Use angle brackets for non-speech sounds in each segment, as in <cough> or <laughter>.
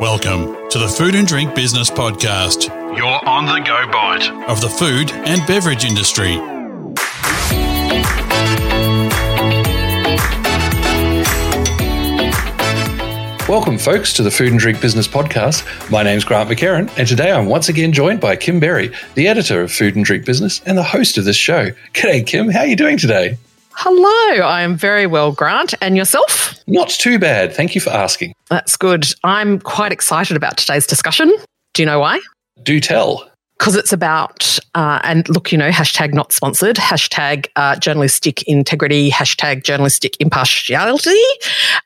Welcome to the Food and Drink Business Podcast, your on the go bite of the food and beverage industry. Welcome, folks, to the Food and Drink Business Podcast. My name's Grant McCarran, and today I'm once again joined by Kim Berry, the editor of Food and Drink Business and the host of this show. G'day, Kim. How are you doing today? Hello, I am very well, Grant. And yourself? Not too bad. Thank you for asking. That's good. I'm quite excited about today's discussion. Do you know why? Do tell because it's about, uh, and look, you know, hashtag not sponsored, hashtag uh, journalistic integrity, hashtag journalistic impartiality.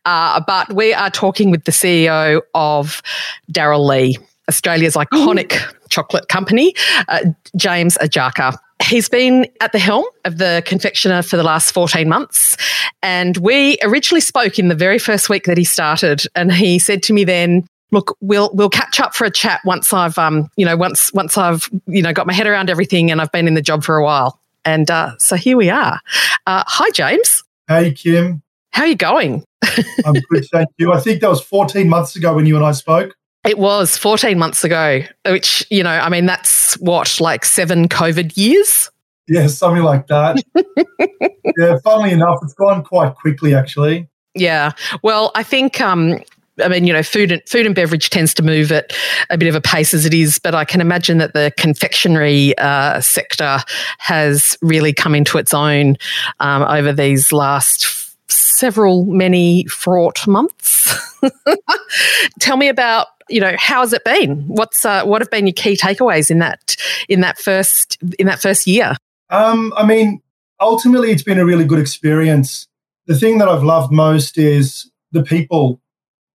Uh, but we are talking with the CEO of Darrell Lea, Australia's iconic mm. chocolate company, uh, James Ajaka. He's been at the helm of the confectioner for the last 14 months. And we originally spoke in the very first week that he started. And he said to me then, look, we'll we'll catch up for a chat once I've um you know once once I've you know got my head around everything and I've been in the job for a while. And uh, so here we are. Uh, hi, James. Hey, Kim. How are you going? <laughs> I'm good, thank you. I think that was 14 months ago when you and I spoke. It was 14 months ago, which, you know, I mean, that's what, like seven COVID years? Yeah, something like that. <laughs> yeah, funnily enough, it's gone quite quickly, actually. Yeah. Well, I think um, I mean, you know, food and food and beverage tends to move at a bit of a pace as it is, but I can imagine that the confectionery uh, sector has really come into its own um, over these last f- several many fraught months. <laughs> <laughs> Tell me about you know how has it been? What's uh, what have been your key takeaways in that in that first in that first year? Um, I mean, ultimately, it's been a really good experience. The thing that I've loved most is the people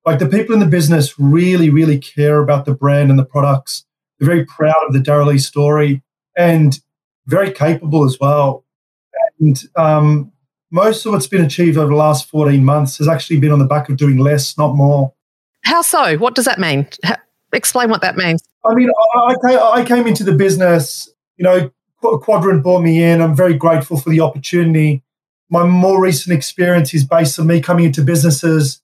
like the people in the business really, really care about the brand and the products. They're very proud of the Darrell Lea story and very capable as well. And um, most of what's been achieved over the last 14 months has actually been on the back of doing less, not more. How so? What does that mean? Explain what that means. I mean, I, I came into the business, you know, Quadrant brought me in. I'm very grateful for the opportunity. My more recent experience is based on me coming into businesses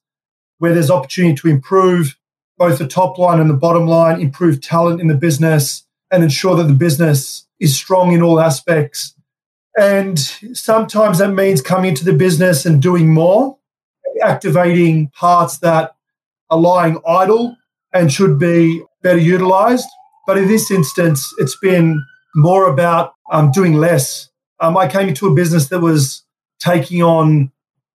where there's opportunity to improve both the top line and the bottom line, improve talent in the business, and ensure that the business is strong in all aspects. And sometimes that means coming into the business and doing more, activating parts that are lying idle and should be better utilized. But in this instance, it's been more about um, doing less. Um, I came into a business that was taking on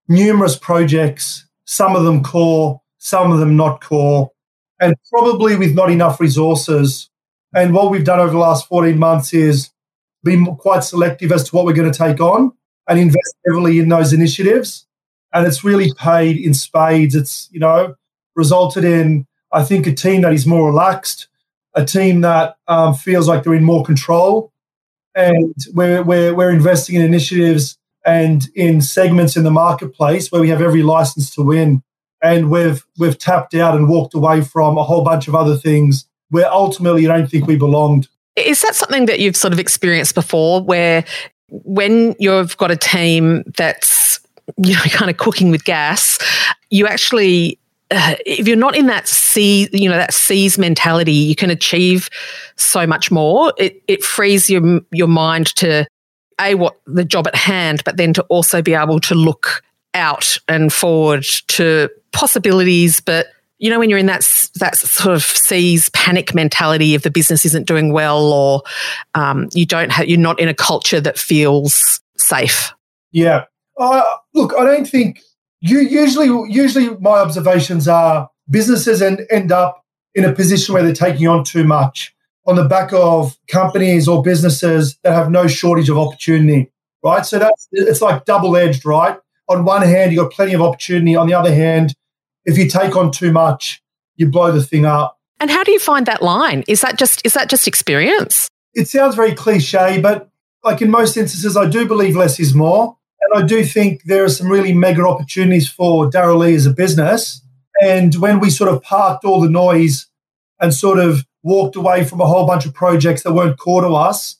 numerous projects some of them core, some of them not core, and probably with not enough resources. And what we've done over the last 14 months is be quite selective as to what we're going to take on and invest heavily in those initiatives. And it's really paid in spades. It's, you know, resulted in, I think, a team that is more relaxed, a team that um, feels like they're in more control. And we're, we're, we're investing in initiatives and in segments in the marketplace where we have every license to win. And we've we've tapped out and walked away from a whole bunch of other things where ultimately you don't think we belonged. Is that something that you've sort of experienced before where when you've got a team that's you know <laughs> kind of cooking with gas, you actually uh, if you're not in that see, you know, that seize mentality, you can achieve so much more. It it frees your your mind to a what the job at hand, but then to also be able to look out and forward to possibilities. But you know, when you're in that that sort of seize panic mentality if the business isn't doing well, or um, you don't have, you're not in a culture that feels safe. Yeah. Uh, look, I don't think you usually usually my observations are businesses end, up in a position where they're taking on too much on the back of companies or businesses that have no shortage of opportunity, right? So that's it's like double edged, right? On one hand, you've got plenty of opportunity. On the other hand, if you take on too much, you blow the thing up. And how do you find that line? Is that just is that just experience? It sounds very cliche, but like in most instances, I do believe less is more. And I do think there are some really mega opportunities for Darrell Lea as a business. And when we sort of parked all the noise and sort of walked away from a whole bunch of projects that weren't core to us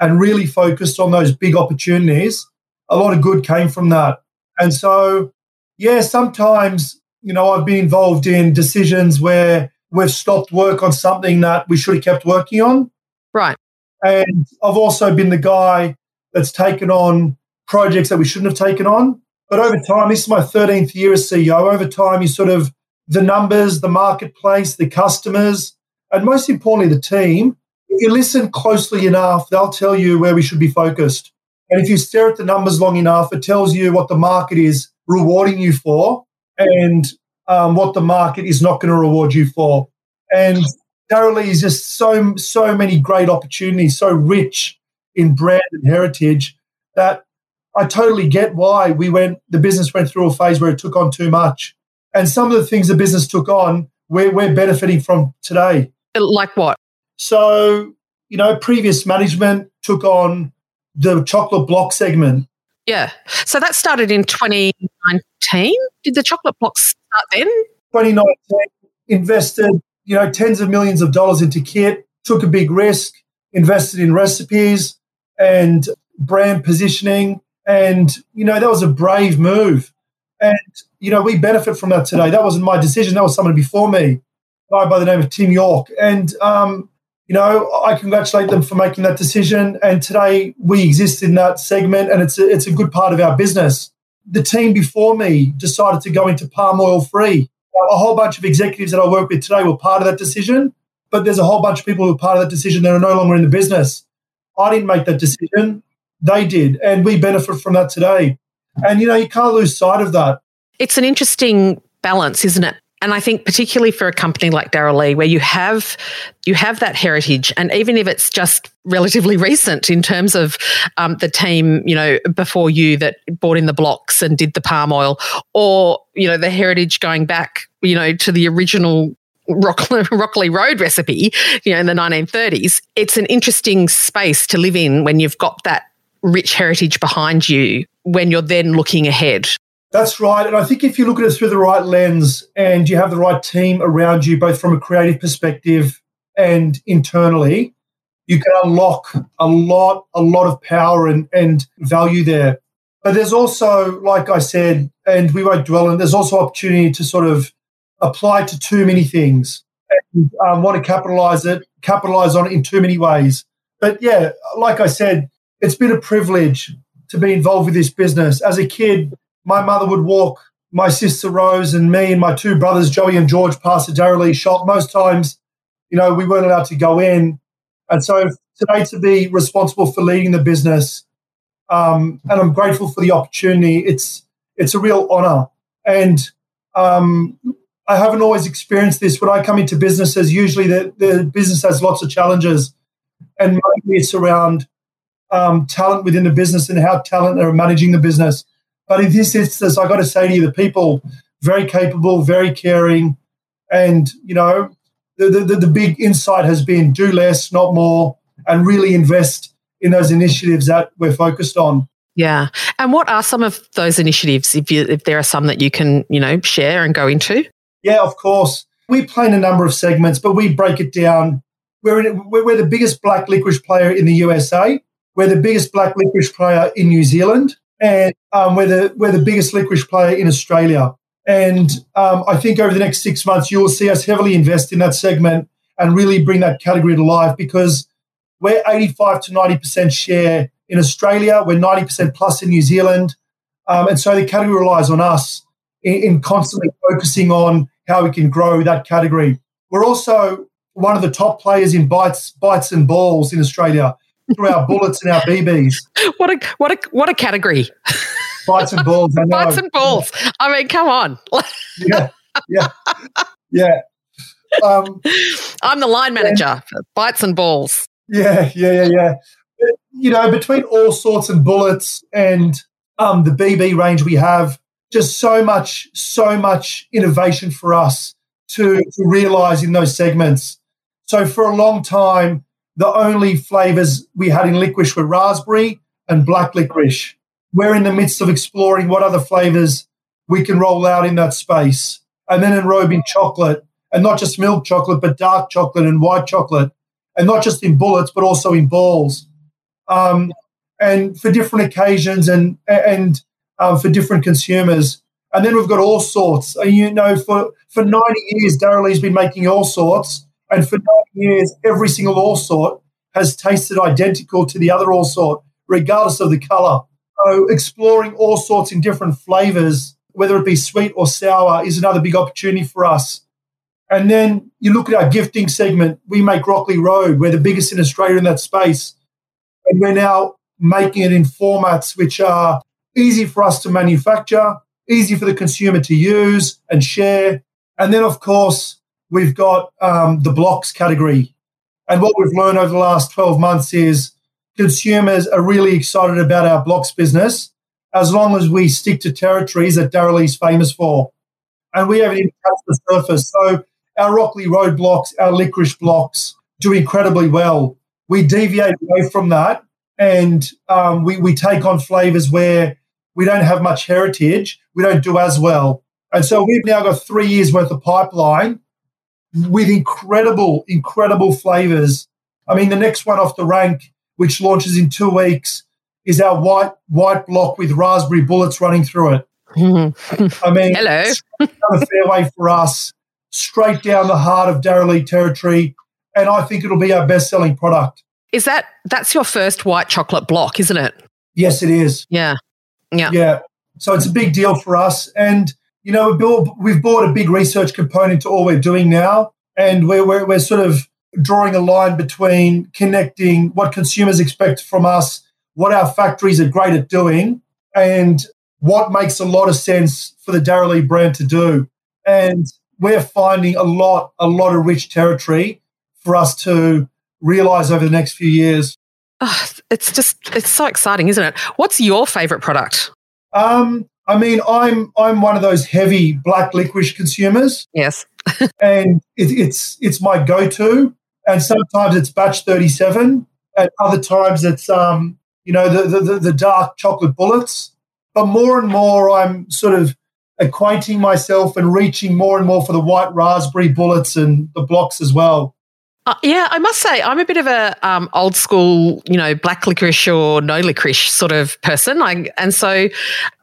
and really focused on those big opportunities, a lot of good came from that. And so, yeah, sometimes, you know, I've been involved in decisions where we've stopped work on something that we should have kept working on. Right. And I've also been the guy that's taken on projects that we shouldn't have taken on. But over time, this is my 13th year as CEO. Over time, you sort of the numbers, the marketplace, the customers, and most importantly, the team. If you listen closely enough, they'll tell you where we should be focused. And if you stare at the numbers long enough, it tells you what the market is rewarding you for and um, what the market is not going to reward you for. And Darrell is just so so many great opportunities, so rich in brand and heritage that I totally get why we went. The business went through a phase where it took on too much, and some of the things the business took on, we're we're benefiting from today. Like what? So you know, previous management took on the chocolate block segment. Yeah. So that started in 2019. Did the chocolate blocks start then? 2019 invested, you know, tens of millions of dollars into kit, took a big risk, invested in recipes and brand positioning. And, you know, that was a brave move. And, you know, we benefit from that today. That wasn't my decision. That was someone before me, guy by the name of Tim York. And, um, you know, I congratulate them for making that decision. And today we exist in that segment and it's a, it's a good part of our business. The team before me decided to go into palm oil free. A whole bunch of executives that I work with today were part of that decision, but there's a whole bunch of people who are part of that decision that are no longer in the business. I didn't make that decision. They did. And we benefit from that today. And, you know, you can't lose sight of that. It's an interesting balance, isn't it? And I think particularly for a company like Darrell Lea, where you have you have that heritage, and even if it's just relatively <laughs> recent in terms of um, the team, you know, before you that bought in the blocks and did the palm oil, or you know, the heritage going back, you know, to the original Rocklea, <laughs> Rocklea Road recipe, you know, in the 1930s. It's an interesting space to live in when you've got that rich heritage behind you when you're then looking ahead. That's right. And I think if you look at it through the right lens and you have the right team around you, both from a creative perspective and internally, you can unlock a lot, a lot of power and, and value there. But there's also, like I said, and we won't dwell on, there's also opportunity to sort of apply to too many things and um, want to capitalize it, capitalize on it in too many ways. But yeah, like I said, it's been a privilege to be involved with this business. As a kid, my mother would walk my sister Rose and me and my two brothers, Joey and George, past the Darrell shop. Most times, you know, we weren't allowed to go in. And so today to be responsible for leading the business, um, and I'm grateful for the opportunity. It's it's a real honor. And um, I haven't always experienced this. When I come into businesses, usually the, the business has lots of challenges. And maybe it's around um, talent within the business and how talent are managing the business. But in this instance, I got to say to you, the people very capable, very caring, and you know, the, the, the big insight has been do less, not more, and really invest in those initiatives that we're focused on. Yeah, and what are some of those initiatives? If you if there are some that you can you know share and go into. Yeah, of course. We play in a number of segments, but we break it down. We're, in, we're, we're the biggest black licorice player in the USA. We're the biggest black licorice player in New Zealand and um, we're the we're the biggest licorice player in Australia. And um, I think over the next six months, you will see us heavily invest in that segment and really bring that category to life because we're 85 to 90 percent share in Australia. We're 90 percent plus in New Zealand, um, and so the category relies on us in, in constantly focusing on how we can grow that category. We're also one of the top players in bites, bites and balls in Australia through our bullets and our BBs. <laughs> What a what a what a category. Bites and balls. Bites <laughs> and balls. I mean, come on. <laughs> yeah, yeah, yeah. Um, I'm the line manager. Yeah. Bites and balls. Yeah, yeah, yeah, yeah. You know, between all sorts and bullets and um, the BB range we have, just so much, so much innovation for us to, to realize in those segments. So for a long time, the only flavors we had in licorice were raspberry and black licorice. We're in the midst of exploring what other flavors we can roll out in that space. And then enrobe in chocolate, and not just milk chocolate, but dark chocolate and white chocolate, and not just in bullets, but also in balls. Um, and for different occasions and and um, for different consumers. And then we've got all sorts. You know, for, for 90 years, Darrell Lea's been making all sorts. And for nine years, every single all sort has tasted identical to the other all sort, regardless of the color. So exploring all sorts in different flavors, whether it be sweet or sour, is another big opportunity for us. And then you look at our gifting segment, we make Rocklea Road. We're the biggest in Australia in that space. And we're now making it in formats which are easy for us to manufacture, easy for the consumer to use and share. And then, of course, we've got um, the blocks category. And what we've learned over the last 12 months is consumers are really excited about our blocks business as long as we stick to territories that Darrell Lea's famous for. And we haven't even touched the surface. So our Rocklea Road blocks, our licorice blocks do incredibly well. We deviate away from that and um, we, we take on flavors where we don't have much heritage, we don't do as well. And so we've now got three years worth of pipeline with incredible, incredible flavors. I mean, the next one off the rank, which launches in two weeks, is our white white block with raspberry bullets running through it. Mm-hmm. I mean, <laughs> hello, a fairway for us, straight down the heart of Darrell Lea territory, and I think it'll be our best selling product. Is that that's your first white chocolate block, isn't it? Yes, it is. Yeah, yeah, yeah. So it's a big deal for us, and you know, built, we've brought a big research component to all we're doing now, and we're, we're, we're sort of drawing a line between connecting what consumers expect from us, what our factories are great at doing, and what makes a lot of sense for the Darrell Lea brand to do. And we're finding a lot, a lot of rich territory for us to realize over the next few years. Oh, it's just, it's so exciting, isn't it? What's your favorite product? Um, I mean, I'm I'm one of those heavy black licorice consumers. Yes, <laughs> and it, it's it's my go-to. And sometimes it's batch 37. At other times it's um you know the the, the dark chocolate bullets. But more and more, I'm sort of acquainting myself and reaching more and more for the white raspberry bullets and the blocks as well. Uh, yeah, I must say I'm a bit of a um, old school, you know, black licorice or no licorice sort of person. I, and so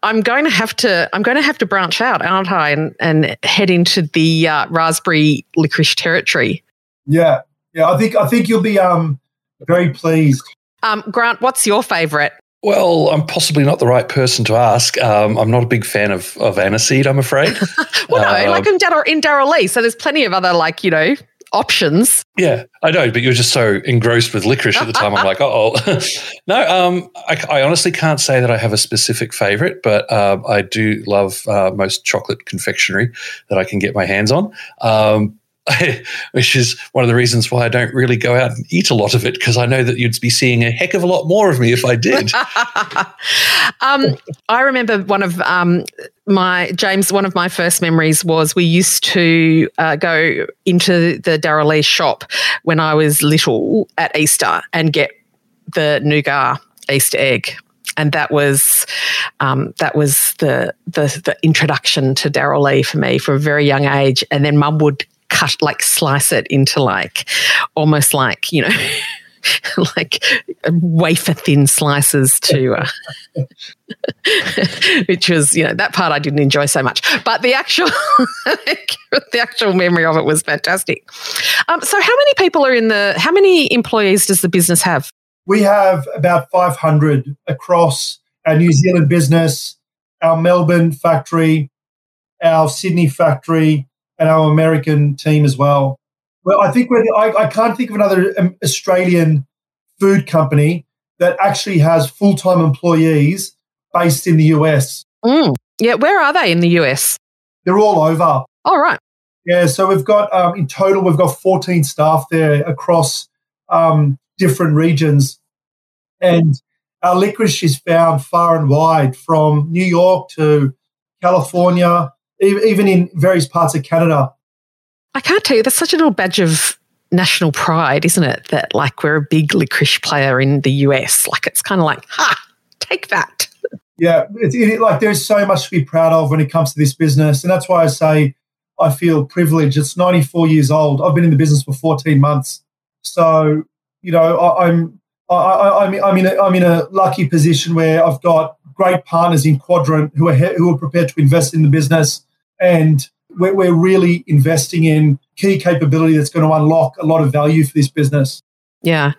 I'm going to have to I'm going to have to branch out, aren't I, and and head into the uh, raspberry licorice territory. Yeah, yeah. I think I think you'll be um very pleased. Um, Grant, what's your favourite? Well, I'm possibly not the right person to ask. Um, I'm not a big fan of, of aniseed, I'm afraid. <laughs> well, no, uh, like in, Dar- in Darrell Lea, so there's plenty of other, like, you know, options. Yeah, I know, but you're just so engrossed with licorice at the time. I'm like, oh, <laughs> no. Um, I, I, honestly can't say that I have a specific favorite, but um, I do love uh, most chocolate confectionery that I can get my hands on. Um, <laughs> which is one of the reasons why I don't really go out and eat a lot of it because I know that you'd be seeing a heck of a lot more of me if I did. <laughs> um, I remember one of um, my James. One of my first memories was we used to uh, go into the Darrell Lea shop when I was little at Easter and get the nougat Easter egg and that was um, that was the, the the introduction to Darrell Lea for me from a very young age. And then Mum would cut like slice it into like almost like you know <laughs> like wafer thin slices to uh, <laughs> which was you know that part i didn't enjoy so much. But the actual <laughs> the actual memory of it was fantastic. Um, so how many people are in the how many employees does the business have? We have about 500 across our new zealand business our melbourne factory our sydney factory and our American team as well. Well, I think we're the, I, I can't think of another um, Australian food company that actually has full time employees based in the US. Mm. Yeah, where are they in the US? They're all over. All oh. Yeah, so we've got um, in total we've got 14 staff there across um, different regions, and our licorice is found far and wide from New York to California, even in various parts of Canada. I can't tell you, that's such a little badge of national pride, isn't it? That like we're a big licorice player in the US. Like it's kind of like, ha, take that. Yeah, it's it, like there's so much to be proud of when it comes to this business. And that's why I say I feel privileged. It's 94 years old. I've been in the business for 14 months. So, you know, I, I'm I, am I'm in a, I'm in a lucky position where I've got great partners in Quadrant who are who are prepared to invest in the business, and we're, we're really investing in key capability that's going to unlock a lot of value for this business. Yeah,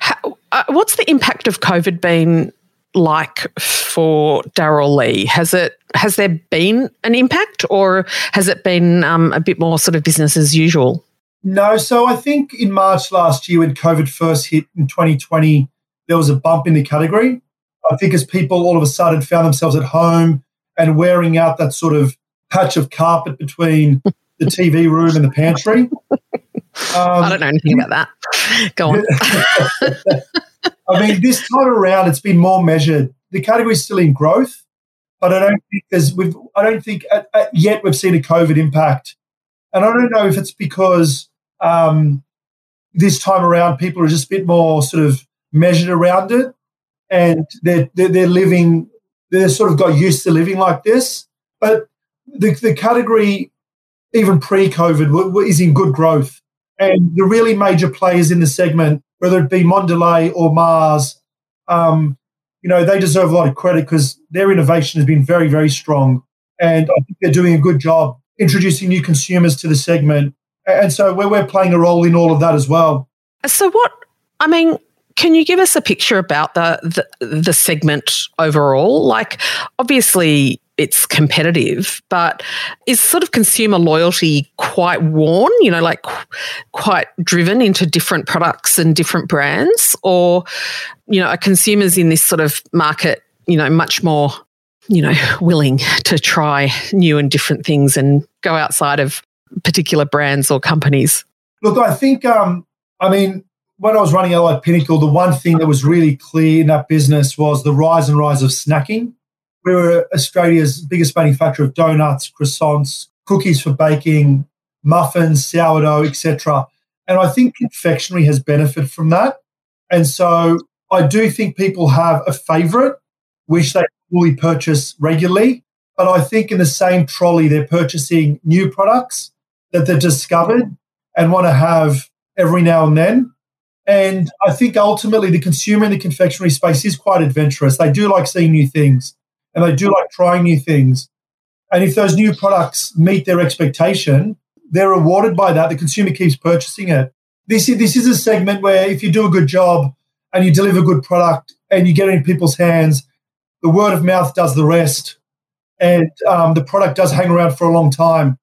How, uh, what's the impact of COVID been like for Darrell Lea? Has it has there been an impact, or has it been um, a bit more sort of business as usual? No, so I think in March last year when COVID first hit in 2020, there was a bump in the category. I think as people all of a sudden found themselves at home and wearing out that sort of patch of carpet between the TV room and the pantry. Um, <laughs> I don't know anything about that. Go on. <laughs> I mean, this time around, it's been more measured. The category is still in growth, but I don't think there's. We've, I don't think at, at yet we've seen a COVID impact, and I don't know if it's because um, this time around people are just a bit more sort of measured around it, and they're, they're, they're living. They're sort of got used to living like this, but the the category, even pre-COVID, is in good growth, and the really major players in the segment whether it be Mondelez or Mars, um, you know, they deserve a lot of credit because their innovation has been very, very strong. And I think they're doing a good job introducing new consumers to the segment. And so we're, we're playing a role in all of that as well. So, what, I mean, can you give us a picture about the, the, the segment overall? Like, obviously, it's competitive, but is sort of consumer loyalty quite worn, you know, like quite driven into different products and different brands? Or, you know, are consumers in this sort of market, you know, much more, you know, <laughs> willing to try new and different things and go outside of particular brands or companies? Look, I think, um, I mean, when I was running Allied Pinnacle, the one thing that was really clear in that business was the rise and rise of snacking we were Australia's biggest manufacturer of donuts, croissants, cookies for baking, muffins, sourdough, etc. And I think confectionery has benefited from that. And so I do think people have a favorite which they fully purchase regularly. But I think in the same trolley, they're purchasing new products that they've discovered and want to have every now and then. And I think ultimately the consumer in the confectionery space is quite adventurous. They do like seeing new things and they do like trying new things. And if those new products meet their expectation, they're rewarded by that. The consumer keeps purchasing it. This is, this is a segment where if you do a good job and you deliver good product and you get it in people's hands, the word of mouth does the rest. And um, the product does hang around for a long time.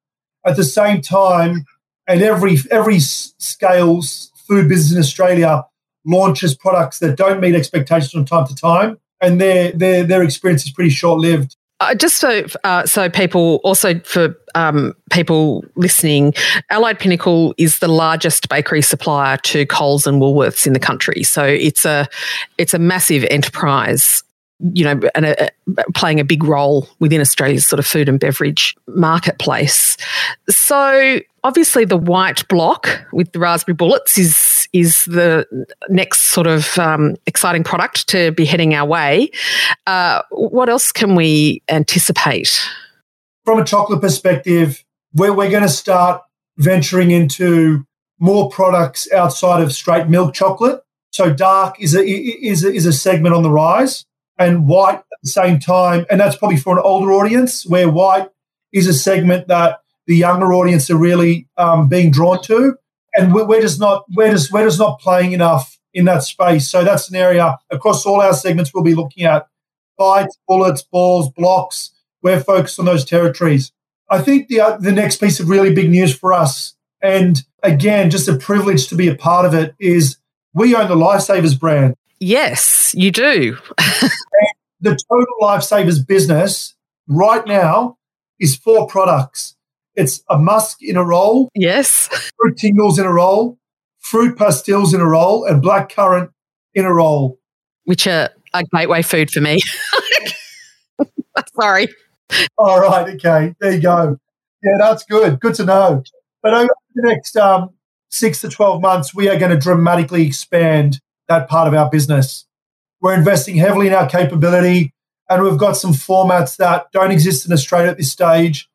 At the same time, and every every scales food business in Australia launches products that don't meet expectations from time to time and their their their experience is pretty short lived. Uh, just so uh, so people also for um, people listening, Allied Pinnacle is the largest bakery supplier to Coles and Woolworths in the country. So it's a it's a massive enterprise you know, and a, a, playing a big role within Australia's sort of food and beverage marketplace. So obviously, the white block with the raspberry bullets is is the next sort of um, exciting product to be heading our way. Uh, what else can we anticipate? From a chocolate perspective, we're, we're going to start venturing into more products outside of straight milk chocolate. So dark is a, is a, is a segment on the rise and white at the same time. And that's probably for an older audience where white is a segment that the younger audience are really um, being drawn to. And we're, we're just not we're just we're just not playing enough in that space. So that's an area across all our segments we'll be looking at bites, bullets, balls, blocks. We're focused on those territories. I think the uh, the next piece of really big news for us, and again, just a privilege to be a part of it, is we own the Lifesavers brand. Yes, you do. <laughs> the total Lifesavers business right now is four products. It's a musk in a roll. Yes. Fruit tingles in a roll, fruit pastilles in a roll, and black currant in a roll. Which are a gateway food for me. <laughs> Sorry. All right. Okay. There you go. Yeah, that's good. Good to know. But over the next um, six to 12 months, we are going to dramatically expand that part of our business. We're investing heavily in our capability, and we've got some formats that don't exist in Australia at this stage.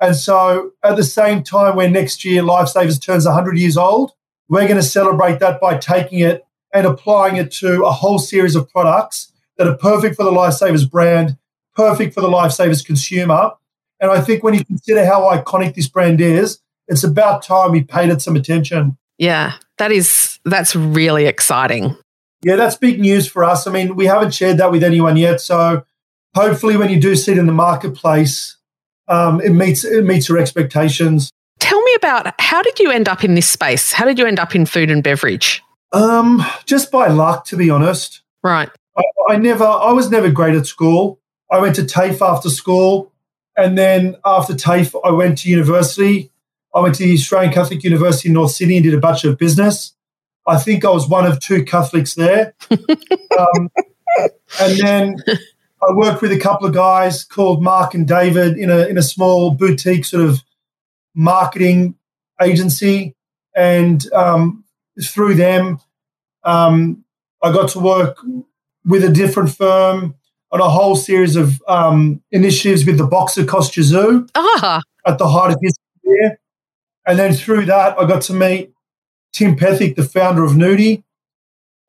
And so, at the same time, when next year Lifesavers turns 100 years old, we're going to celebrate that by taking it and applying it to a whole series of products that are perfect for the Lifesavers brand, perfect for the Lifesavers consumer. And I think when you consider how iconic this brand is, it's about time we paid it some attention. Yeah, that is that's really exciting. Yeah, that's big news for us. I mean, we haven't shared that with anyone yet, so hopefully, when you do see it in the marketplace, um, it meets it meets your expectations. Tell me about how did you end up in this space? How did you end up in food and beverage? Um, just by luck, to be honest. Right. I, I never, I was never great at school. I went to TAFE after school, and then after TAFE, I went to university. I went to the Australian Catholic University in North Sydney and did a Bachelor of Business. I think I was one of two Catholics there. <laughs> um, and then I worked with a couple of guys called Mark and David in a in a small boutique sort of marketing agency, and um, through them, um, I got to work with a different firm on a whole series of um, initiatives with the boxer Kostya Tszyu Ah, at the height of his career. And then through that, I got to meet Tim Pethick, the founder of Nudie.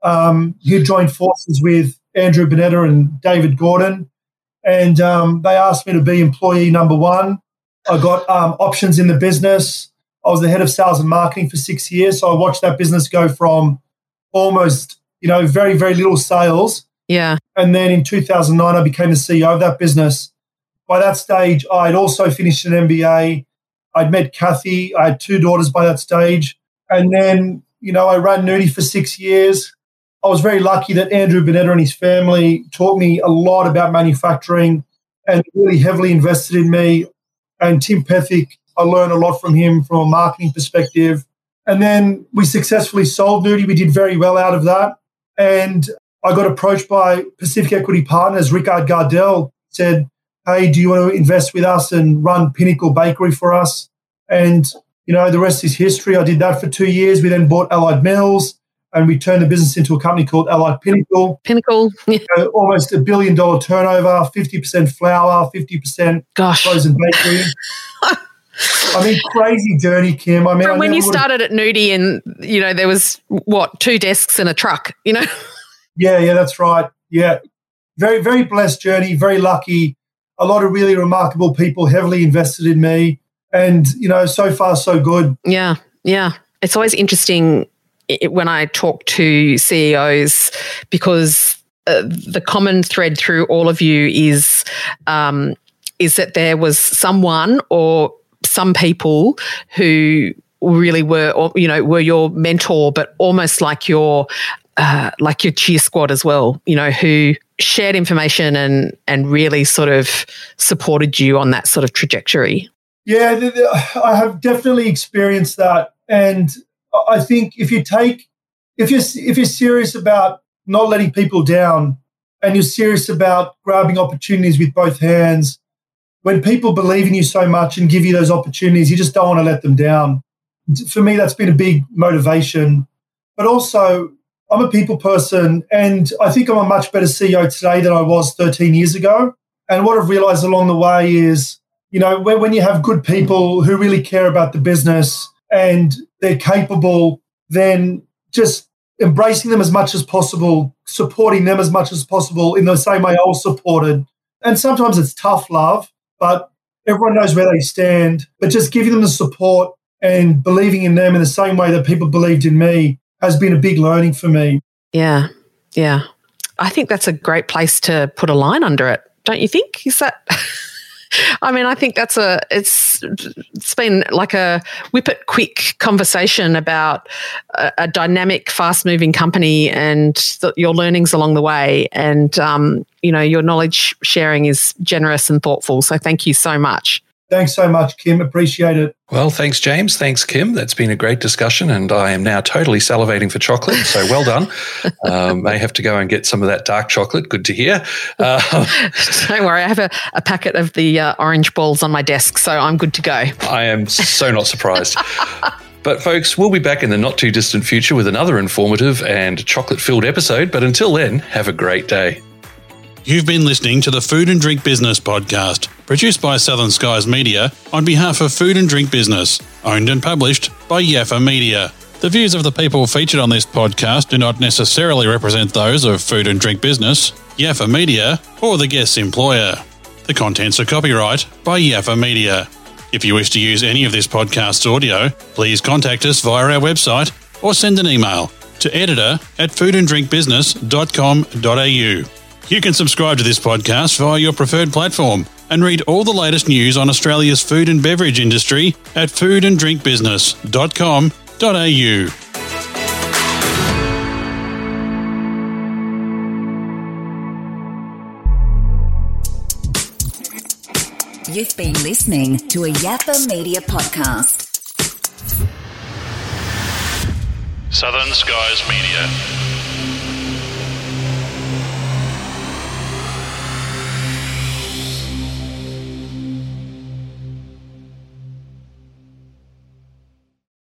Um, he joined forces with Andrew Bonetta and David Gordon. And um, they asked me to be employee number one. I got um, options in the business. I was the head of sales and marketing for six years. So I watched that business go from almost, you know, very, very little sales. yeah. And then in 2009, I became the CEO of that business. By that stage, I'd also finished an MBA. I'd met Kathy. I had two daughters by that stage. And then, you know, I ran Nudie for six years. I was very lucky that Andrew Bonetta and his family taught me a lot about manufacturing and really heavily invested in me. And Tim Pethick, I learned a lot from him from a marketing perspective. And then we successfully sold Nudie. We did very well out of that. And I got approached by Pacific Equity Partners. Rickard Gardell said, Hey, do you want to invest with us and run Pinnacle Bakery for us? And, you know, the rest is history. I did that for two years. We then bought Allied Mills and we turned the business into a company called Allied Pinnacle. Pinnacle. <laughs> Yeah. Uh, almost a billion dollar turnover, 50% flour, 50% Gosh. frozen bakery. I mean, crazy journey, Kim. I mean, I From when you started at Nudie and, you know, there was what, two desks and a truck, you know? <laughs> Yeah, yeah, that's right. Yeah. Very, very blessed journey, very lucky. A lot of really remarkable people heavily invested in me. And, you know, so far, so good. Yeah, yeah. It's always interesting i- when I talk to CEOs because uh, the common thread through all of you is um, is that there was someone or some people who really were, or, you know, were your mentor, but almost like your uh, like your cheer squad as well. You know, who shared information and and really sort of supported you on that sort of trajectory. Yeah, I have definitely experienced that. And I- think if you take, if you're, if you're serious about not letting people down and you're serious about grabbing opportunities with both hands, when people believe in you so much and give you those opportunities, you just don't want to let them down. For me, that's been a big motivation. But also, I'm a people person, and I think I'm a much better CEO today than I was 13 years ago. And what I've realized along the way is, you know, when, when you have good people who really care about the business and they're capable, then just embracing them as much as possible, supporting them as much as possible in the same way I was supported. And sometimes it's tough love, but everyone knows where they stand. But just giving them the support and believing in them in the same way that people believed in me has been a big learning for me. Yeah, yeah. I think that's a great place to put a line under it, don't you think? Is that? <laughs> <laughs> I mean, I think that's a it's it's been like a whip it quick conversation about a, a dynamic, fast moving company and the, your learnings along the way, and um, you know your knowledge sharing is generous and thoughtful. So thank you so much. Thanks so much, Kim. Appreciate it. Well, thanks, James. Thanks, Kim. That's been a great discussion, and I am now totally salivating for chocolate. So well done. <laughs> um, may have to go and get some of that dark chocolate. Good to hear. <laughs> Uh, Don't worry, I have a, a packet of the uh, orange balls on my desk, so I'm good to go. I am so not surprised. <laughs> But, folks, we'll be back in the not too distant future with another informative and chocolate filled episode. But until then, have a great day. You've been listening to the Food and Drink Business Podcast, produced by Southern Skies Media on behalf of Food and Drink Business, owned and published by Yaffa Media. The views of the people featured on this podcast do not necessarily represent those of Food and Drink Business, Yaffa Media, or the guest's employer. The contents are copyright by Yaffa Media. If you wish to use any of this podcast's audio, please contact us via our website or send an email to editor at foodanddrinkbusiness.com.au. You can subscribe to this podcast via your preferred platform and read all the latest news on Australia's food and beverage industry at foodanddrinkbusiness.com.au. You've been listening to a Yaffa Media podcast. Southern Skies Media.